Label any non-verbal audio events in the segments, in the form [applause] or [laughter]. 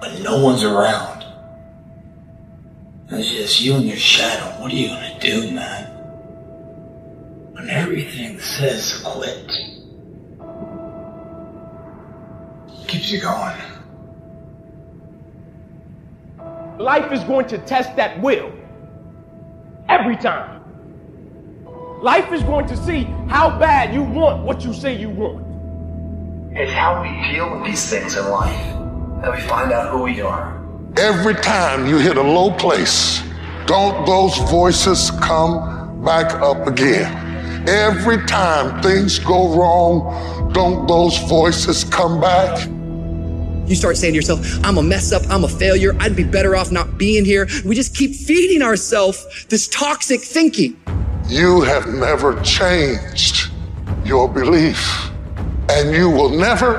but no one's around. It's just you and your shadow. What are you gonna do, man? When everything says quit, keeps you going. Life is going to test that will. Every time. Life is going to see how bad you want what you say you want. It's how we deal with these things in life that we find out who we are. Every time you hit a low place, don't those voices come back up again? Every time things go wrong, don't those voices come back? You start saying to yourself, I'm a mess up, I'm a failure, I'd be better off not being here. We just keep feeding ourselves this toxic thinking. You have never changed your belief, and you will never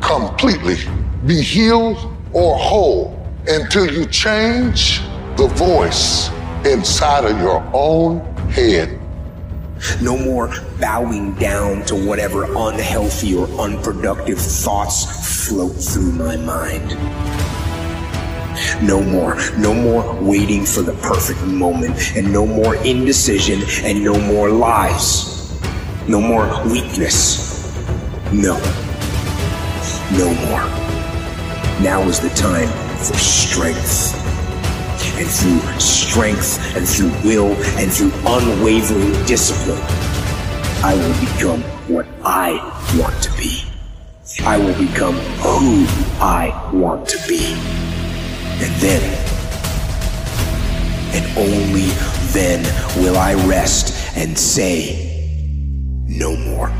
completely be healed or whole until you change the voice inside of your own head. No more bowing down to whatever unhealthy or unproductive thoughts float through my mind. No more, no more waiting for the perfect moment, and no more indecision, and no more lies. No more weakness. No. No more. Now is the time for strength and through strength and through will and through unwavering discipline, I will become what I want to be. I will become who I want to be. And then, and only then will I rest and say, no more.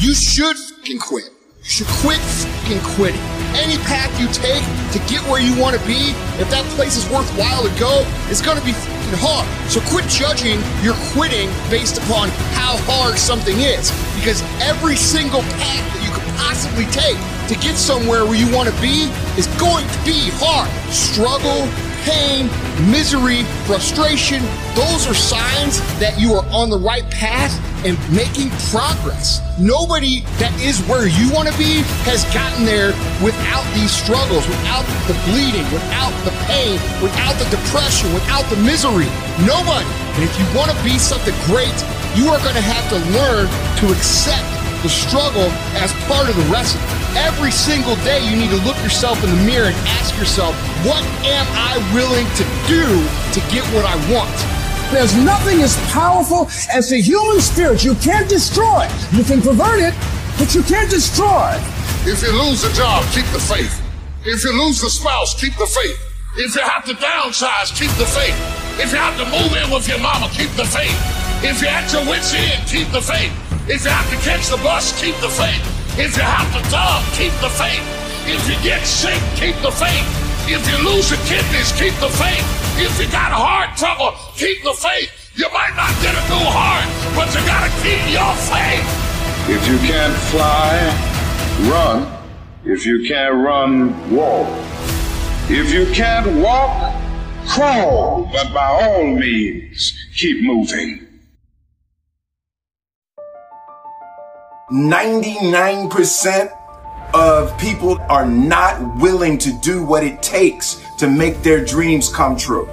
You should fucking quit. You should quit fucking quitting any path you take to get where you want to be, if that place is worthwhile to go, it's going to be fucking hard. So quit judging your quitting based upon how hard something is. Because every single path that you could possibly take to get somewhere where you want to be is going to be hard. Struggle, pain, misery, frustration, those are signs that you are on the right path and making progress. Nobody that is where you want to be has gotten there without these struggles, without the bleeding, without the pain, without the depression, without the misery. Nobody. And if you want to be something great, you are going to have to learn to accept the struggle as part of the recipe. Every single day, you need to look yourself in the mirror and ask yourself, what am I willing to do to get what I want? There's nothing as powerful as the human spirit. You can't destroy it. You can pervert it, but you can't destroy it. If you lose a job, keep the faith. If you lose the spouse, keep the faith. If you have to downsize, keep the faith. If you have to move in with your mama, keep the faith. If you're at your wits' end, keep the faith. If you have to catch the bus, keep the faith. If you have to dub, keep the faith. If you get sick, keep the faith. If you lose your kidneys, keep the faith. If you got heart trouble, keep the faith. You might not get a new heart, but you gotta keep your faith. If you can't fly, run. If you can't run, walk. If you can't walk, crawl. But by all means, keep moving. 99% of people are not willing to do what it takes to make their dreams come true.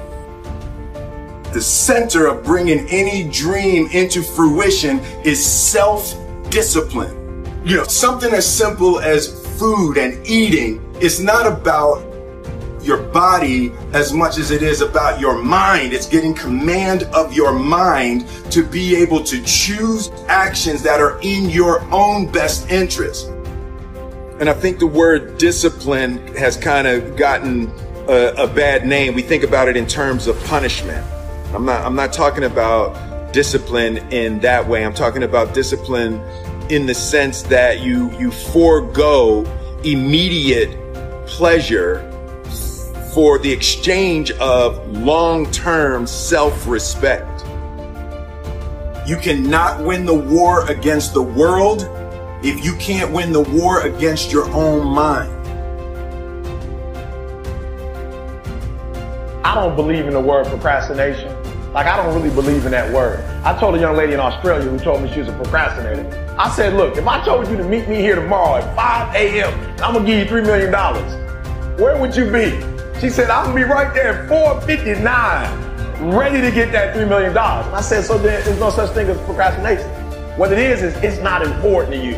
The center of bringing any dream into fruition is self discipline. You know, something as simple as food and eating is not about your body as much as it is about your mind. It's getting command of your mind to be able to choose actions that are in your own best interest. And I think the word discipline has kind of gotten a, a, bad name. We think about it in terms of punishment. I'm not, I'm not talking about discipline in that way. I'm talking about discipline in the sense that you, you forego immediate pleasure for the exchange of long term self respect. You cannot win the war against the world if you can't win the war against your own mind. I don't believe in the word procrastination. Like, I don't really believe in that word. I told a young lady in Australia who told me she was a procrastinator. I said, look, if I told you to meet me here tomorrow at 5 a.m., I'm going to give you $3 million where would you be? She said, I'm gonna be right there at 459, ready to get that $3 million. I said, so then there's no such thing as procrastination. What it is, is it's not important to you.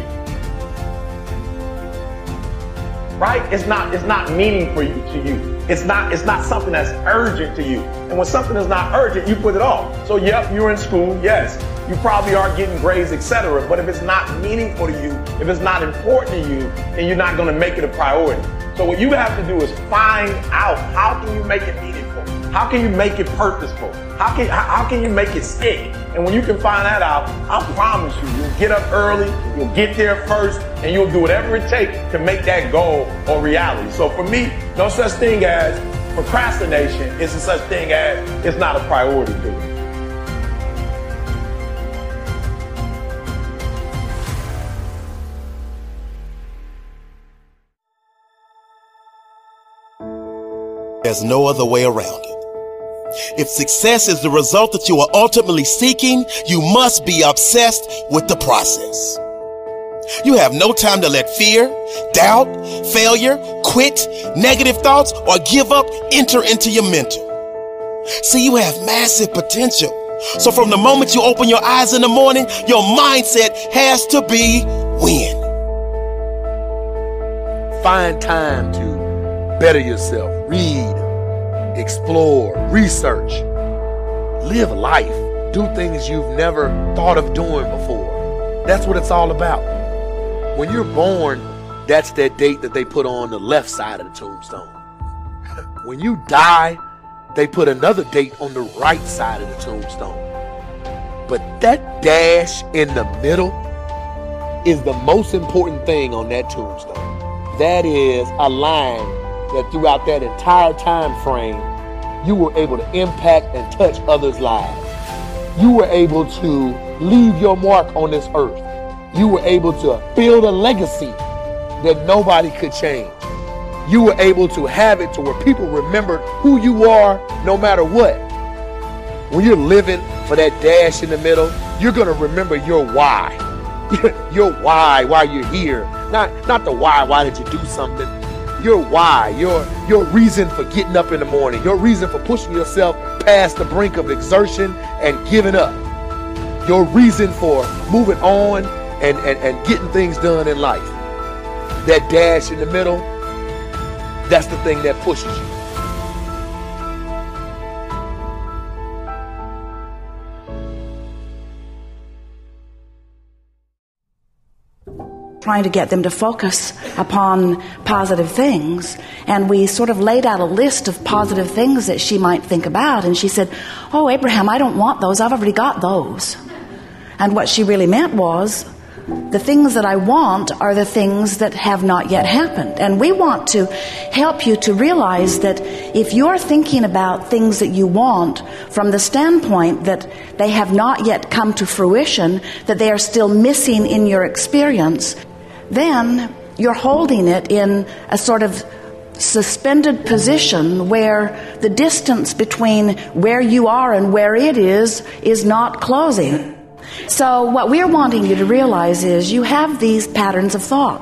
Right? It's not, it's not meaningful to you. It's not, it's not something that's urgent to you. And when something is not urgent, you put it off. So yep, you're in school, yes. You probably are getting grades, etc. But if it's not meaningful to you, if it's not important to you, then you're not gonna make it a priority. So what you have to do is find out how can you make it meaningful? How can you make it purposeful? How can, how can you make it stick? And when you can find that out, I promise you, you'll get up early, you'll get there first, and you'll do whatever it takes to make that goal a reality. So for me, no such thing as procrastination. It's a such thing as it's not a priority to me. There's no other way around it. If success is the result that you are ultimately seeking, you must be obsessed with the process. You have no time to let fear, doubt, failure, quit, negative thoughts, or give up enter into your mental. See, you have massive potential. So from the moment you open your eyes in the morning, your mindset has to be win. Find time to better yourself, read, explore, research, live life, do things you've never thought of doing before. That's what it's all about. When you're born, that's that date that they put on the left side of the tombstone. [laughs] when you die, they put another date on the right side of the tombstone. But that dash in the middle is the most important thing on that tombstone. That is a line that throughout that entire time frame, you were able to impact and touch others' lives. You were able to leave your mark on this earth. You were able to build a legacy that nobody could change. You were able to have it to where people remember who you are no matter what. When you're living for that dash in the middle, you're going to remember your why. [laughs] your why, why you're here. Not, not the why, why did you do something? Your why, your your reason for getting up in the morning, your reason for pushing yourself past the brink of exertion and giving up. Your reason for moving on and, and, and getting things done in life. That dash in the middle, that's the thing that pushes you. Trying to get them to focus upon positive things. And we sort of laid out a list of positive things that she might think about. And she said, Oh, Abraham, I don't want those. I've already got those. And what she really meant was, the things that I want are the things that have not yet happened. And we want to help you to realize that if you're thinking about things that you want from the standpoint that they have not yet come to fruition, that they are still missing in your experience, then you're holding it in a sort of suspended position where the distance between where you are and where it is is not closing. So, what we're wanting you to realize is you have these patterns of thought.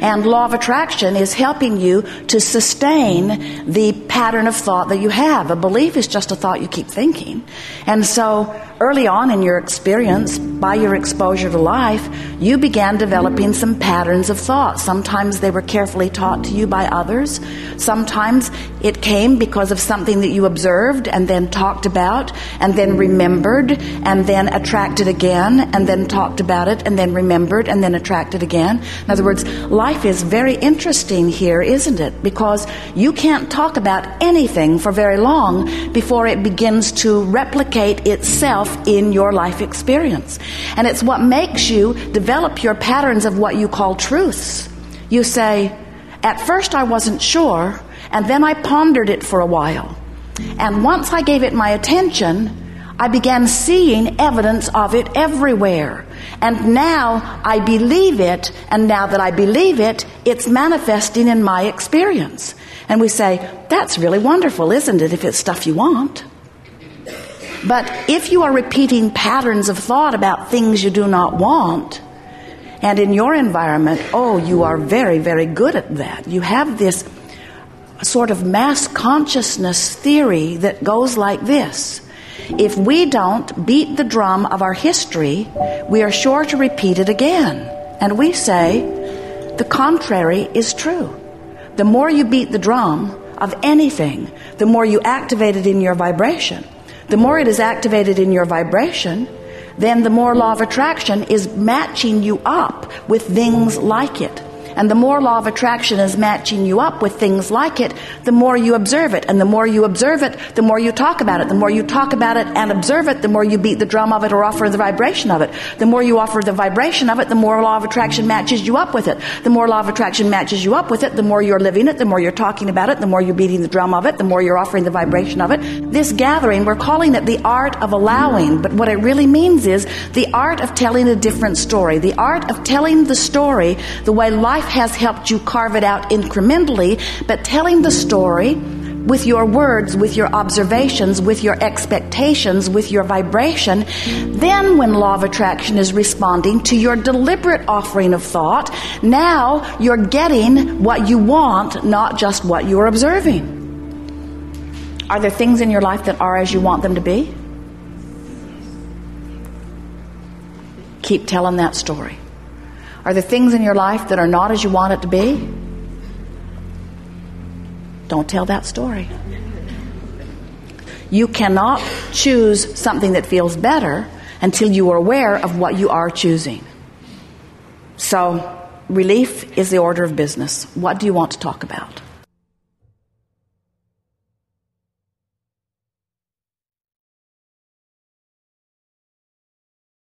And law of attraction is helping you to sustain the pattern of thought that you have. A belief is just a thought you keep thinking. And so, early on in your experience, by your exposure to life, you began developing some patterns of thought. Sometimes they were carefully taught to you by others. Sometimes it came because of something that you observed and then talked about and then remembered and then attracted again and then talked about it and then remembered and then attracted again. In other words, life is very interesting here, isn't it? Because you can't talk about anything for very long before it begins to replicate itself in your life experience. And it's what makes you develop your patterns of what you call truths. You say, At first I wasn't sure, and then I pondered it for a while. And once I gave it my attention, I began seeing evidence of it everywhere. And now I believe it, and now that I believe it, it's manifesting in my experience. And we say, That's really wonderful, isn't it, if it's stuff you want? But if you are repeating patterns of thought about things you do not want, and in your environment, oh, you are very, very good at that. You have this sort of mass consciousness theory that goes like this. If we don't beat the drum of our history, we are sure to repeat it again. And we say, the contrary is true. The more you beat the drum of anything, the more you activate it in your vibration. The more it is activated in your vibration, then the more law of attraction is matching you up with things like it. And the more law of attraction is matching you up with things like it, the more you observe it. And the more you observe it, the more you talk about it. The more you talk about it and observe it, the more you beat the drum of it or offer the vibration of it. The more you offer the vibration of it, the more law of attraction matches you up with it. The more law of attraction matches you up with it, the more you're living it, the more you're talking about it, the more you're beating the drum of it, the more you're offering the vibration of it. This gathering, we're calling it the art of allowing, but what it really means is the art of telling a different story. The art of telling the story the way life has helped you carve it out incrementally, but telling the story with your words, with your observations, with your expectations, with your vibration, then when law of attraction is responding to your deliberate offering of thought, now you're getting what you want, not just what you're observing. Are there things in your life that are as you want them to be? Keep telling that story. Are there things in your life that are not as you want it to be? Don't tell that story. You cannot choose something that feels better until you are aware of what you are choosing. So, relief is the order of business. What do you want to talk about?